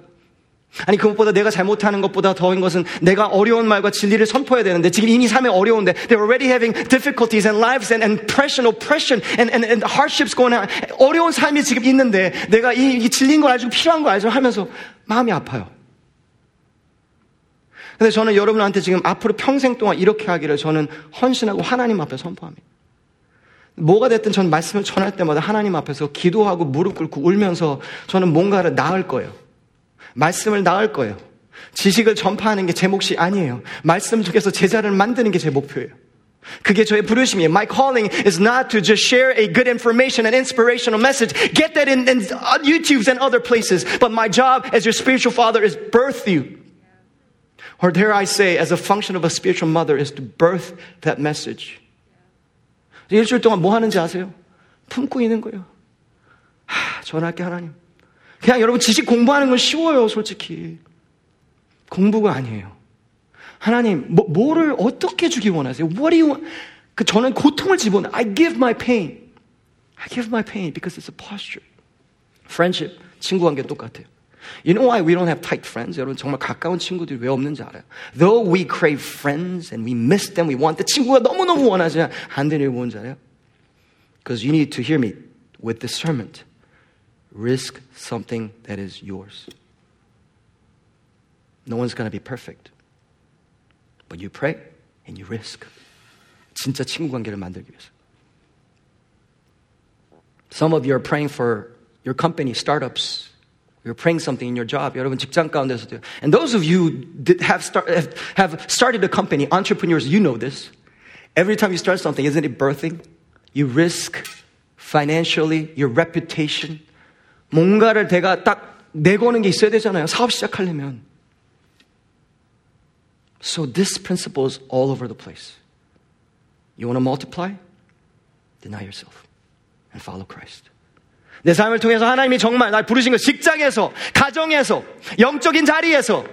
아니 그것보다 내가 잘못하는 것보다 더인 것은 내가 어려운 말과 진리를 선포해야 되는데 지금 이미 삶에 어려운데 they're already having difficulties and lives and, and oppression, oppression and, and, and hardships going on 어려운 삶이 지금 있는데 내가 이, 이 진리인 걸 알고 필요한 걸 알죠 하면서 마음이 아파요. 근데 저는 여러분한테 지금 앞으로 평생 동안 이렇게 하기를 저는 헌신하고 하나님 앞에 선포합니다. 뭐가 됐든 전 말씀을 전할 때마다 하나님 앞에서 기도하고 무릎 꿇고 울면서 저는 뭔가를 나을 거예요. 말씀을 나을 거예요. 지식을 전파하는 게 제 몫이 아니에요. 말씀 속에서 제자를 만드는 게 제 목표예요. 그게 저의 부르심이에요. My calling is not to just share a good information and inspirational message. Get that in, in YouTubes and other places. But my job as your spiritual father is birth you. Or dare I say, as a function of a spiritual mother, is to birth that message. 일주일 동안 뭐 하는지 아세요? 품고 있는 거예요. 하, 전할게 하나님. 그냥 여러분 지식 공부하는 건 쉬워요, 솔직히. 공부가 아니에요. 하나님, 뭐, 뭐를 어떻게 주기 원하세요? What do you want? 그 저는 고통을 집어넣어. I give my pain. I give my pain because it's a posture. Friendship, 친구 관계 똑같아요. You know why we don't have tight friends? 여러분 정말 가까운 친구들이 왜 없는지 알아요? Though we crave friends and we miss them, we want the 친구가 너무너무 원하지만 안 되는 이유 뭔지 알아요? Because you need to hear me with discernment. Risk something that is yours. No one's going to be perfect. But you pray and you risk. 진짜 친구 관계를 만들기 위해서. Some of you are praying for your company, startups. You're praying something in your job. 여러분 직장 가운데서도. And those of you that have, start, have started a company, entrepreneurs, you know this. Every time you start something, isn't it birthing? You risk financially, your reputation. 뭔가를 내가 딱 내거는 게 있어야 되잖아요. 사업 시작하려면. So this principle is all over the place. You want to multiply? Deny yourself and follow Christ. 내 삶을 통해서 하나님이 정말 날 부르신 것 직장에서, 가정에서, 영적인 자리에서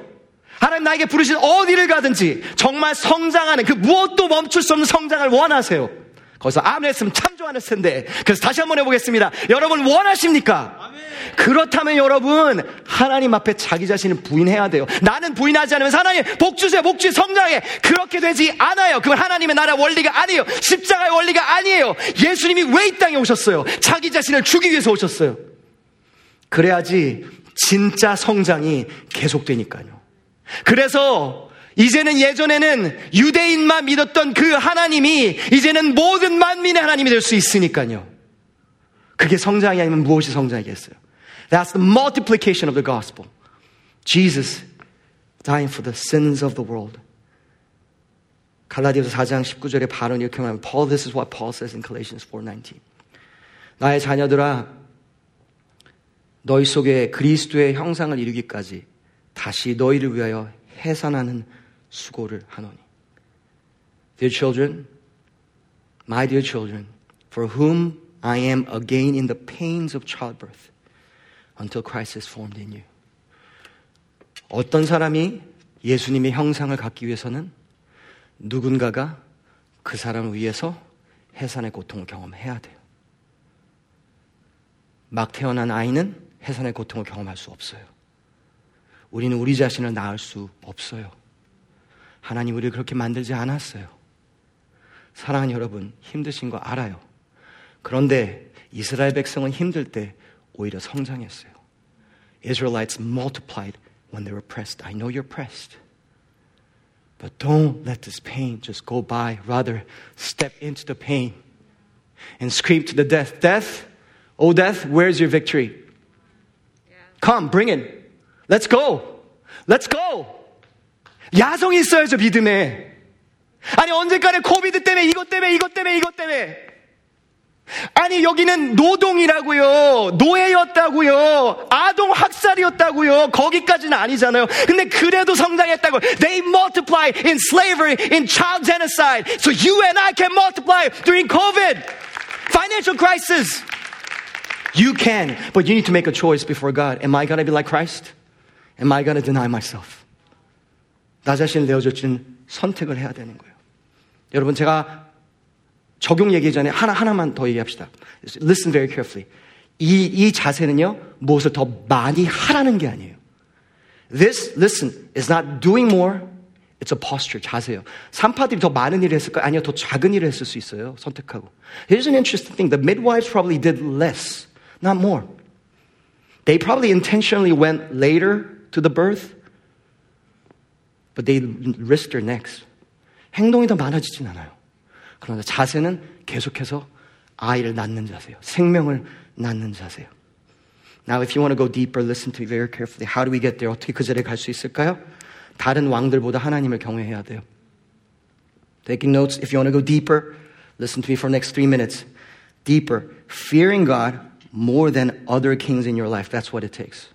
하나님 나에게 부르신 어디를 가든지 정말 성장하는 그 무엇도 멈출 수 없는 성장을 원하세요. 거기서 아멘 했으면 참 좋았을 텐데. 그래서 다시 한번 해보겠습니다. 여러분 원하십니까? 그렇다면 여러분, 하나님 앞에 자기 자신을 부인해야 돼요. 나는 부인하지 않으면 하나님, 복 주세, 복주 성장해. 그렇게 되지 않아요. 그건 하나님의 나라 원리가 아니에요. 십자가의 원리가 아니에요. 예수님이 왜 이 땅에 오셨어요? 자기 자신을 주기 위해서 오셨어요. 그래야지 진짜 성장이 계속되니까요. 그래서 이제는 예전에는 유대인만 믿었던 그 하나님이 이제는 모든 만민의 하나님이 될 수 있으니까요. 그게 성장이 아니면 무엇이 성장이겠어요? That's the multiplication of the gospel. Jesus dying for the sins of the world. 갈라디아서 4장 19절에 발언 이렇게 말하면 Paul, this is what Paul says in Galatians 4:19. 나의 자녀들아 너희 속에 그리스도의 형상을 이루기까지 다시 너희를 위하여 해산하는 수고를 하노니. Dear children, my dear children, for whom I am again in the pains of childbirth until Christ is formed in you. 어떤 사람이 예수님의 형상을 갖기 위해서는 누군가가 그 사람을 위해서 해산의 고통을 경험해야 돼요. 막 태어난 아이는 해산의 고통을 경험할 수 없어요. 우리는 우리 자신을 낳을 수 없어요. 하나님 우리를 그렇게 만들지 않았어요. 사랑하는 여러분, 힘드신 거 알아요. 그런데 이스라엘 백성은 힘들 때 오히려 성장했어요. Israelites multiplied when they were pressed. I know you're pressed. But don't let this pain just go by. Rather, step into the pain and scream to the death. Death, oh death, where's your victory? Come, bring it. Let's go. Let's go. 야성이 있어야죠, 믿음에. 아니, 언제까지 코비드 때문에, 이것 때문에, 이것 때문에, 이것 때문에. 아니, 여기는 노동이라고요. 노예였다고요. 아동 학살이었다고요. 거기까지는 아니잖아요. 근데 그래도 성장했다고. They multiply in slavery, in child genocide. So you and I can multiply during COVID. Financial crisis. You can, but you need to make a choice before God. Am I going to be like Christ? Am I going to deny myself? 나 자신을 내어줄지는 선택을 해야 되는 거예요. 여러분, 제가 적용 얘기 전에 하나, 하나만 더 얘기합시다. Listen very carefully. 이, 이 자세는요, 무엇을 더 많이 하라는 게 아니에요. This, listen, is not doing more. It's a posture, 자세요. 산파들이 더 많은 일을 했을까요? 아니요, 더 작은 일을 했을 수 있어요. 선택하고. Here's an interesting thing. The midwives probably did less, not more. They probably intentionally went later to the birth, but they risked their necks. 행동이 더 많아지진 않아요. 그러나 자세는 계속해서 아이를 낳는 자세요. 생명을 낳는 자세요. Now, if you want to go deeper, listen to me very carefully. How do we get there? 어떻게 그 자리에 갈 수 있을까요? 다른 왕들보다 하나님을 경외해야 돼요. Taking notes, if you want to go deeper, listen to me for the next three minutes. Deeper, fearing God more than other kings in your life. That's what it takes.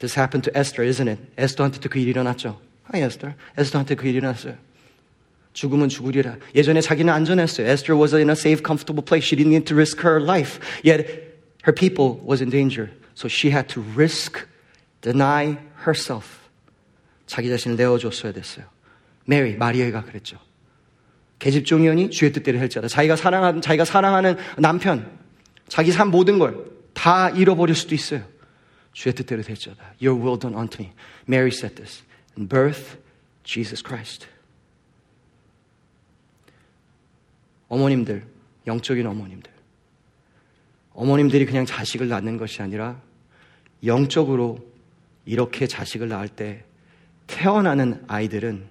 This happened to Esther, isn't it? 에스더한테도 그 일이 일어났죠. Hi, Esther. 에스더한테 그 일이 일어났어요. 죽으면 죽으리라. 예전에 자기는 안전했어요. Esther was in a safe, comfortable place. She didn't need to risk her life. Yet her people was in danger. So she had to risk, deny herself. 자기 자신을 내어줬어야 됐어요. 메리, 마리아가 그랬죠. 계집종이오니 주의 뜻대로 할지어다. 자기가 사랑하는, 자기가 사랑하는 남편, 자기 삶 모든 걸 다 잃어버릴 수도 있어요. 주의 뜻대로 될지어다. Your will done unto me. Mary said this. In birth, Jesus Christ. 어머님들, 영적인 어머님들. 어머님들이 그냥 자식을 낳는 것이 아니라 영적으로 이렇게 자식을 낳을 때 태어나는 아이들은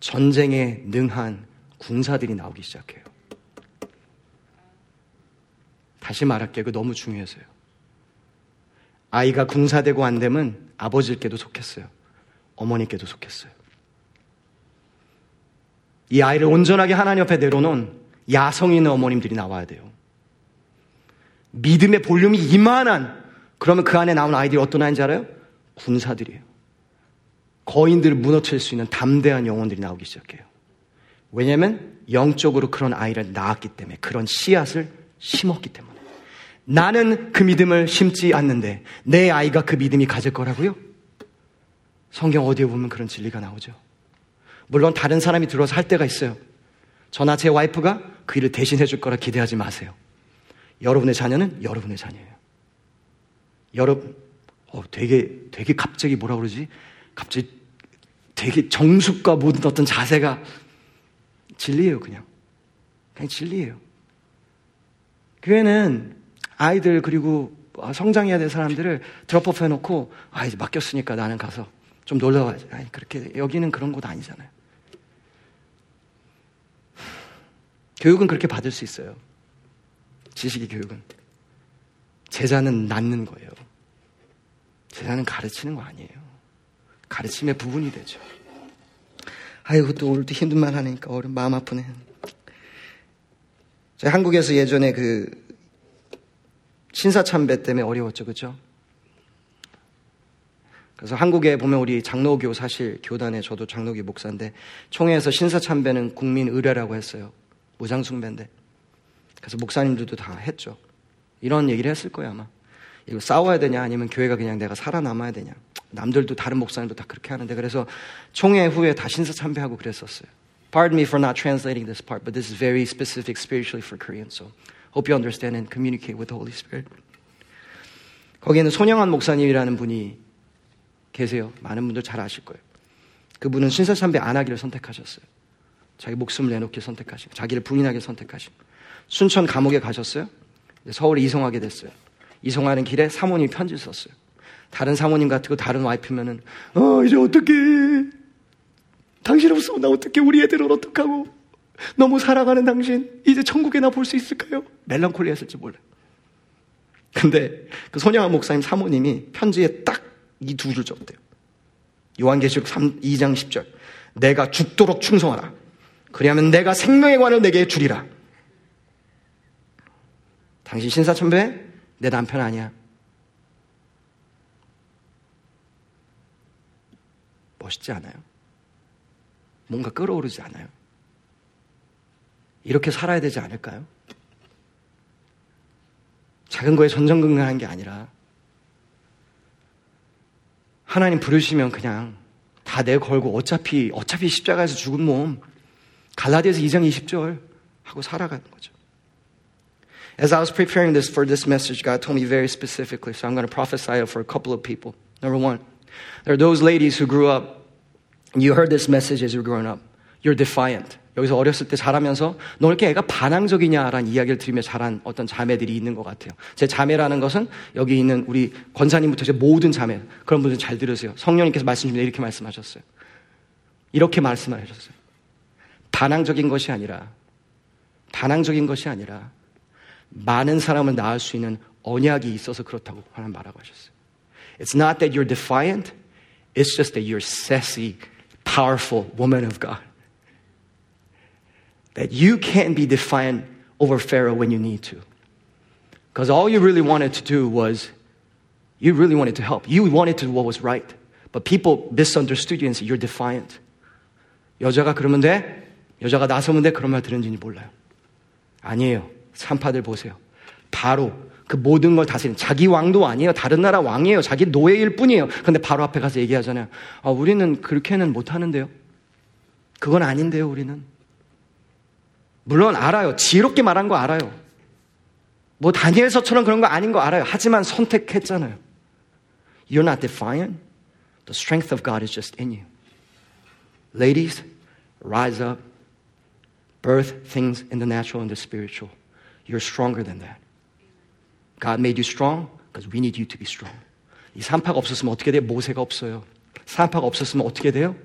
전쟁에 능한 군사들이 나오기 시작해요. 다시 말할게요. 그 너무 중요해서요. 아이가 군사되고 안 되면 아버지께도 속했어요. 어머니께도 속했어요. 이 아이를 온전하게 하나님 옆에 내려놓은 야성 있는 어머님들이 나와야 돼요. 믿음의 볼륨이 이만한 그러면 그 안에 나온 아이들이 어떤 아이인지 알아요? 군사들이에요. 거인들을 무너뜨릴 수 있는 담대한 영혼들이 나오기 시작해요. 왜냐하면 영적으로 그런 아이를 낳았기 때문에 그런 씨앗을 심었기 때문에 나는 그 믿음을 심지 않는데 내 아이가 그 믿음이 가질 거라고요? 성경 어디에 보면 그런 진리가 나오죠. 물론 다른 사람이 들어서 할 때가 있어요. 저나 제 와이프가 그 일을 대신해 줄 거라 기대하지 마세요. 여러분의 자녀는 여러분의 자녀예요. 여러분, 어, 되게, 되게 갑자기 뭐라 그러지? 갑자기 되게 정숙과 모든 어떤 자세가 진리예요, 그냥. 그냥 진리예요. 교회는 아이들 그리고 성장해야 될 사람들을 드롭업 해놓고 아 이제 맡겼으니까 나는 가서 좀 놀러 가야지. 아니 그렇게 여기는 그런 곳 아니잖아요. 교육은 그렇게 받을 수 있어요. 지식의 교육은 제자는 낳는 거예요. 제자는 가르치는 거 아니에요. 가르침의 부분이 되죠. 아이고 또 오늘도 힘든 말 하니까 어른 마음 아프네. 저희 한국에서 예전에 그 신사참배 때문에 어려웠죠, 그렇죠? 그래서 한국에 보면 우리 장로교 사실 교단에 저도 장로교 목사인데 총회에서 신사참배는 국민 의례라고 했어요. 무장숭배인데. 그래서 목사님들도 다 했죠. 이런 얘기를 했을 거예요, 아마. 이거 싸워야 되냐 아니면 교회가 그냥 내가 살아남아야 되냐. 남들도 다른 목사님도 다 그렇게 하는데 그래서 총회 후에 다 신사 참배하고 그랬었어요. Pardon me for not translating this part, but this is very specific spiritually for Koreans. So hope you understand and communicate with the Holy Spirit. 거기에는 손영한 목사님이라는 분이 계세요. 많은 분들 잘 아실 거예요. 그분은 신사 참배 안 하기를 선택하셨어요. 자기 목숨을 내놓기 선택하시고 자기를 부인하게 선택하시고 순천 감옥에 가셨어요. 서울에 이송하게 됐어요. 이송하는 길에 사모님이 편지를 썼어요. 다른 사모님 같고 다른 와이프면은 어 이제 어떻게 당신 없으면 나 어떻게 우리 애들은 어떡하고 너무 사랑하는 당신 이제 천국에 나 볼 수 있을까요? 멜랑콜리 했을지 몰라요. 근데 그 손양한 목사님 사모님이 편지에 딱 이 두 줄 적대요. 요한계시록 3, 2장 10절. 내가 죽도록 충성하라. 그리하면 내가 생명의 관을 내게 주리라. 당신 신사천배 내 남편 아니야. 멋있지 않아요? 뭔가 끌어오르지 않아요? 이렇게 살아야 되지 않을까요? 작은 거에 전전긍긍한 게 아니라 하나님 부르시면 그냥 다 내 걸고 어차피 어차피 십자가에서 죽은 몸 갈라디아서 2장 20절 하고 살아가는 거죠. As I was preparing this for this message, God told me very specifically, so I'm going to prophesy for a couple of people. Number one, there are those ladies who grew up, and you heard this message as you were growing up. You're defiant. 여기서 어렸을 때 자라면서 너 이렇게 애가 반항적이냐라는 이야기를 들으며 자란 어떤 자매들이 있는 것 같아요. 제 자매라는 것은 여기 있는 우리 권사님부터 제 모든 자매 그런 분들 잘 들으세요. 성령님께서 말씀 주면 이렇게 말씀하셨어요. 이렇게 말씀을 하셨어요. 반항적인 것이 아니라 반항적인 것이 아니라 많은 사람을 낳을 수 있는 언약이 있어서 그렇다고 하나님 말하고 하셨어요. It's not that you're defiant. It's just that you're sassy, powerful woman of God. That you can't be defiant over Pharaoh when you need to. Because all you really wanted to do was, you really wanted to help. You wanted to do what was right. But people misunderstood you and said, you're defiant. 여자가 그러면 돼? 여자가 나서면 돼? 그런 말 들은지 몰라요. 아니에요. 산파들 보세요. 바로 그 모든 걸 다스리는 자기 왕도 아니에요. 다른 나라 왕이에요. 자기 노예일 뿐이에요. 근데 바로 앞에 가서 얘기하잖아요. 아, 우리는 그렇게는 못 하는데요. 그건 아닌데요, 우리는. 물론 알아요. 지혜롭게 말한 거 알아요. 뭐 다니엘서처럼 그런 거 아닌 거 알아요. 하지만 선택했잖아요. You're not defiant. The strength of God is just in you. Ladies, rise up. Birth things in the natural and the spiritual. You're stronger than that. God made you strong because we need you to be strong. 이 산파가 없었으면 어떻게 돼요? 모세가 없어요. 산파가 없었으면 어떻게 돼요?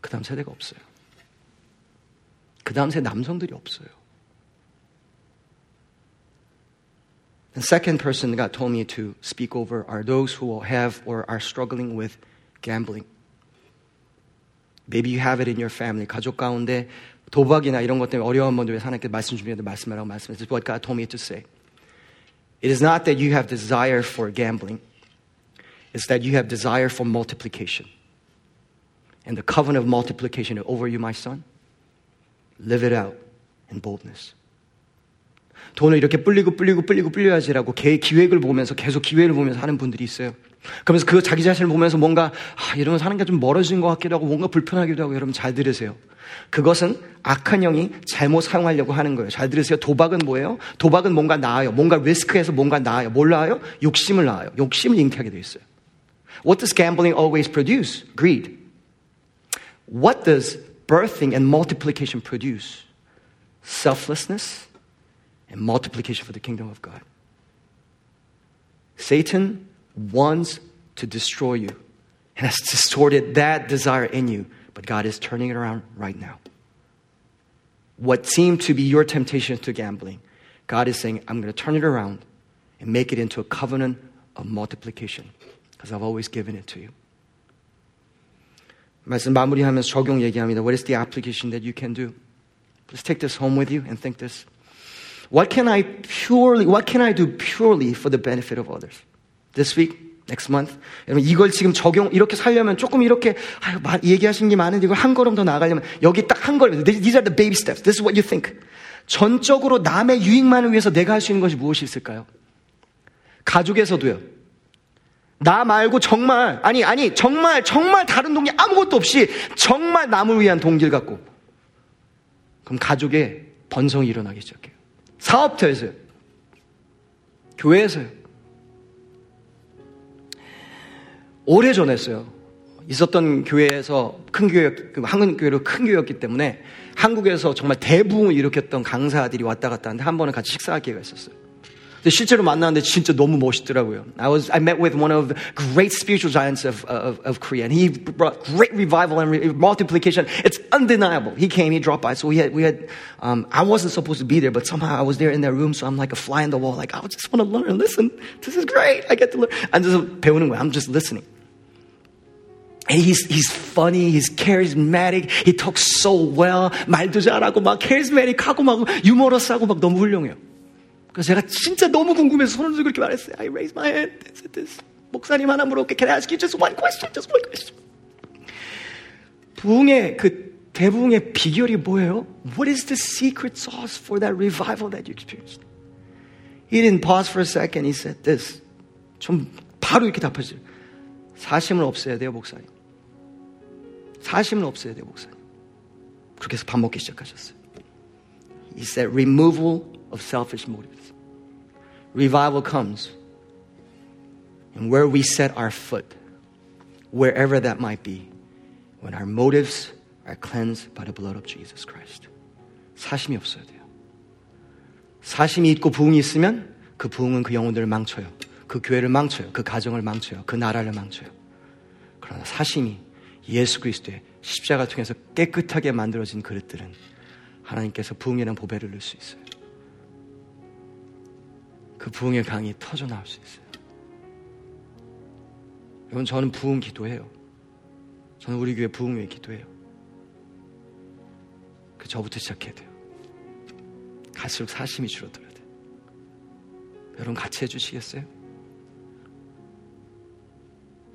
그 다음 세대가 없어요. 그 다음 세대 남성들이 없어요. The second person God told me to speak over are those who have or are struggling with gambling. Maybe you have it in your family. 가족 가운데 도박이나 이런 것 때문에 어려운 분들 위해서 하나님께 말씀 주면서 말씀하라고 말씀했어요. This is what God told me to say. It is not that you have desire for gambling. It's that you have desire for multiplication. And the covenant of multiplication over you, my son, live it out in boldness. 돈을 이렇게 불리고 불리고 불리고 불려야지라고 기획을 보면서 계속 기회를 보면서 하는 분들이 있어요. 그러면서 그 자기 자신을 보면서 뭔가 아, 이러면 사는 게 좀 멀어진 것 같기도 하고 뭔가 불편하기도 하고 여러분 잘 들으세요. 그것은 악한 영이 잘못 사용하려고 하는 거예요. 잘 들으세요. 도박은 뭐예요? 도박은 뭔가 나아요. 뭔가 리스크해서 뭔가 나아요. 뭘 나아요? 욕심을 나아요. 욕심을 잉태하게 돼 있어요. What does gambling always produce? Greed. What does birthing and multiplication produce? Selflessness and multiplication for the kingdom of God. Satan wants to destroy you and has distorted that desire in you, but God is turning it around right now. What seemed to be your temptation to gambling, God is saying, I'm going to turn it around and make it into a covenant of multiplication because I've always given it to you. 말씀 마무리하면서 적용 얘기합니다. What is the application that you can do? Let's take this home with you and think this. What can I purely, what can I do purely for the benefit of others? This week, next month. 여러분, 이걸 지금 적용, 이렇게 살려면 조금 이렇게, 아유, 얘기하신 게 많은데 이걸 한 걸음 더 나가려면 여기 딱 한 걸음. These are the baby steps. This is what you think. 전적으로 남의 유익만을 위해서 내가 할 수 있는 것이 무엇이 있을까요? 가족에서도요. 나 말고 정말, 아니, 아니, 정말, 정말 다른 동기 아무것도 없이 정말 남을 위한 동기를 갖고. 그럼 가족에 번성이 시작해요. 사업터에서요. 교회에서요. 오래전에 했어요. 있었던 교회에서 큰 교회, 그 한국 교회로 큰 교회였기 때문에 한국에서 정말 대부흥을 일으켰던 강사들이 왔다 갔다 하는데 한 번은 같이 식사할 기회가 있었어요. 근데 실제로 만났는데 진짜 너무 멋있더라고요. I was I met with one of the great spiritual giants of of, of Korea, and he brought great revival and re- multiplication. It's undeniable. He came, he dropped by, so we had we had. Um, I wasn't supposed to be there, but somehow I was there in their room, so I'm like a fly in the wall. Like I just want to learn and listen. This is great. I get to learn. 앉아서 배우는 거야. I'm just listening. And he's, he's funny, he's charismatic, he talks so well, 말도 잘하고 막 charismatic하고 막 유머러스하고 막 너무 훌륭해요. 그래서 제가 진짜 너무 궁금해서 손을 들고 그렇게 말했어요. I raise my hand. This, this. 목사님 하나 물어볼게. Can I ask you just one question? Just one question. 부흥의 그 대부흥의 비결이 뭐예요? What is the secret sauce for that revival that you experienced? He didn't pause for a second. He said this. 좀 바로 이렇게 답하죠. 사심을 없애야 돼요, 목사님. 사심을 없애야 돼요, 목사님. 그렇게 해서 밥 먹기 시작하셨어요. He said removal of selfish motives. Revival comes and where we set our foot, wherever that might be, when our motives are cleansed by the blood of Jesus Christ. 사심이 없어야 돼요. 사심이 있고 부흥이 있으면 그 부흥은 그 영혼들을 망쳐요. 그 교회를 망쳐요. 그 가정을 망쳐요. 그 나라를 망쳐요. 그러나 사심이 예수 그리스도의 십자가 통해서 깨끗하게 만들어진 그릇들은 하나님께서 부흥이라는 보배를 넣을 수 있어요. 그 부흥의 강이 터져 나올 수 있어요. 여러분, 저는 부흥 기도해요. 저는 우리 교회 부흥 위 기도해요. 그 저부터 시작해야 돼요. 갈수록 사심이 줄어들어야 돼요. 여러분 같이 해주시겠어요?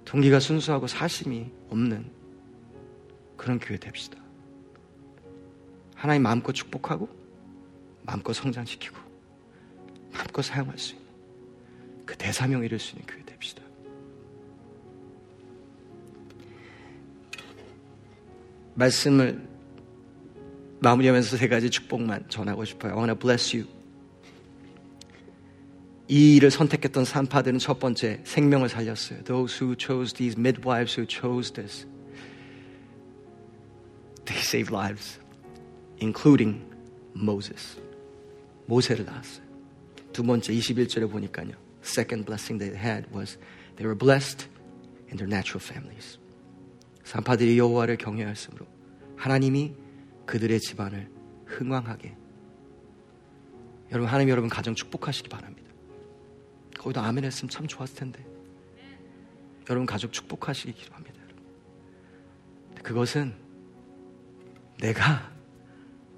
동기가 순수하고 사심이 없는 그런 교회 됩시다. 하나님 마음껏 축복하고 마음껏 성장시키고 마음껏 사용할 수 있는 그 대사명 이룰 수 있는 교회 됩시다. 말씀을 마무리하면서 세 가지 축복만 전하고 싶어요. I want to bless you. 이 일을 선택했던 산파들은 첫 번째 생명을 살렸어요. Those who chose these midwives who chose this, they saved lives, including Moses. 모세를 낳았어요. 두 번째 21절에 보니까요. Second blessing they had was they were blessed in their natural families. 산파들이 여호와를 경외하였으므로 하나님이 그들의 집안을 흥왕하게 여러분 하나님 여러분 가정 축복하시기 바랍니다. 거기도 아멘 했으면 참 좋았을 텐데 여러분 가족 축복하시기 기도합니다. 그것은 내가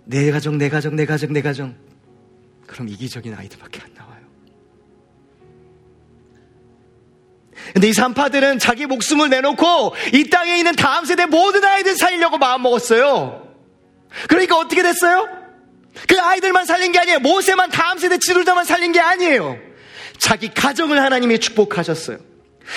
내 가정 내 가정 내 가정 내 가정 그럼 이기적인 아이들밖에 안 근데 이 산파들은 자기 목숨을 내놓고 이 땅에 있는 다음 세대 모든 아이들 살리려고 마음 먹었어요. 그러니까 어떻게 됐어요? 그 아이들만 살린 게 아니에요. 모세만 다음 세대 지도자만 살린 게 아니에요. 자기 가정을 하나님이 축복하셨어요.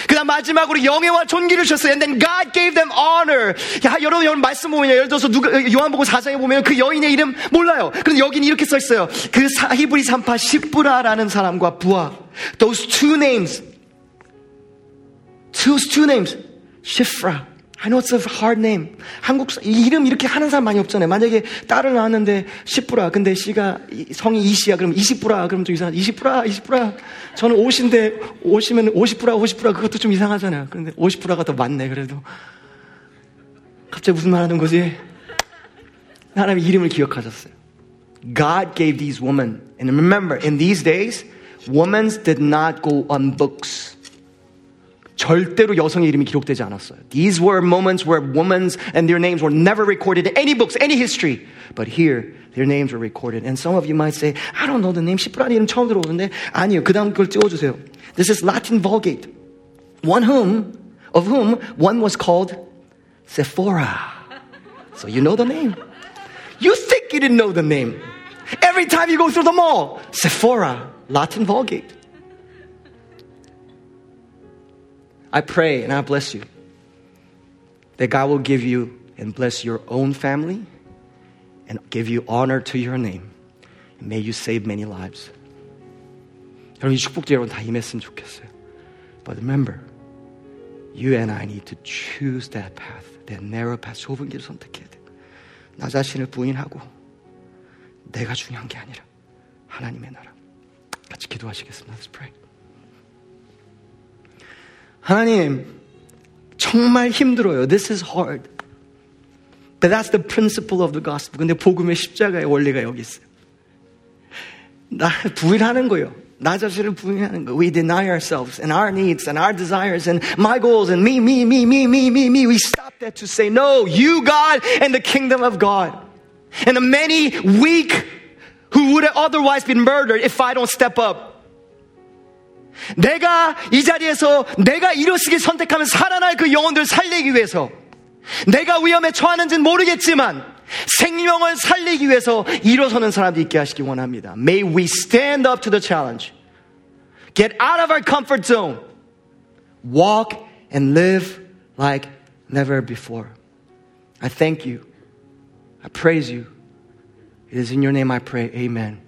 그 다음 마지막으로 영예와 존귀를 주셨어요. And then God gave them honor. 야, 여러분, 여러분 말씀 보면 예를 들어서 누가, 요한복음 4장에 보면 그 여인의 이름 몰라요. 그런데 여기는 이렇게 써 있어요. 그 사, 히브리 산파 시브라라는 사람과 부하. Those two names. Those two names. 시프라. I know it's a hard name. 한국 이름 이렇게 하는 사람 많이 없잖아요. 만약에 딸을 낳았는데 시프라 근데 씨가 성이 이시야 그럼 이시프라 그럼 좀 이상하. 이시프라 이시프라 저는 옷인데 옷이면 오시프라 오시프라 그것도 좀 이상하잖아요. 그런데 오시프라가 더 많네 그래도. 갑자기 무슨 말 하는 거지? 하나님의 이름을 기억하셨어요. God gave these women. And remember, in these days, women did not go on books. 절대로 여성의 이름이 기록되지 않았어요. These were moments where women's and their names were never recorded in any books, any history. But here, their names were recorded. And some of you might say, I don't know the name. 시프라니 이름 처음 들어보는데 아니요. 그 다음 걸 띄워주세요. This is Latin Vulgate. One whom, of whom one was called Sephora. So you know the name. You think you didn't know the name. Every time you go through the mall, Sephora, Latin Vulgate. I pray and I bless you that God will give you and bless your own family and give you honor to your name. And may you save many lives. 여러분, 이 축복도 여러분 다 임했으면 좋겠어요. But remember, you and I need to choose that path, that narrow path, 좁은 길을 선택해야 돼. 나 자신을 부인하고 내가 중요한 게 아니라 하나님의 나라. 같이 기도하시겠습니다. Let's pray. 하나님, 정말 힘들어요. This is hard. But that's the principle of the gospel. 근데 복음의 십자가의 원리가 여기 있어요. 나 부인하는 거예요. 나 자신을 부인하는 거. We deny ourselves and our needs and our desires and my goals and me, me, me, me, me, me, me. We stop that to say, no, you, God, and the kingdom of God. And the many weak who would have otherwise been murdered if I don't step up. 내가 이 자리에서 내가 일어서기 선택하면 살아날 그 영혼들을 살리기 위해서 내가 위험에 처하는지는 모르겠지만 생명을 살리기 위해서 일어서는 사람들이 있게 하시기 원합니다. May we stand up to the challenge. Get out of our comfort zone. Walk and live like never before. I thank you. I praise you. It is in your name I pray. Amen.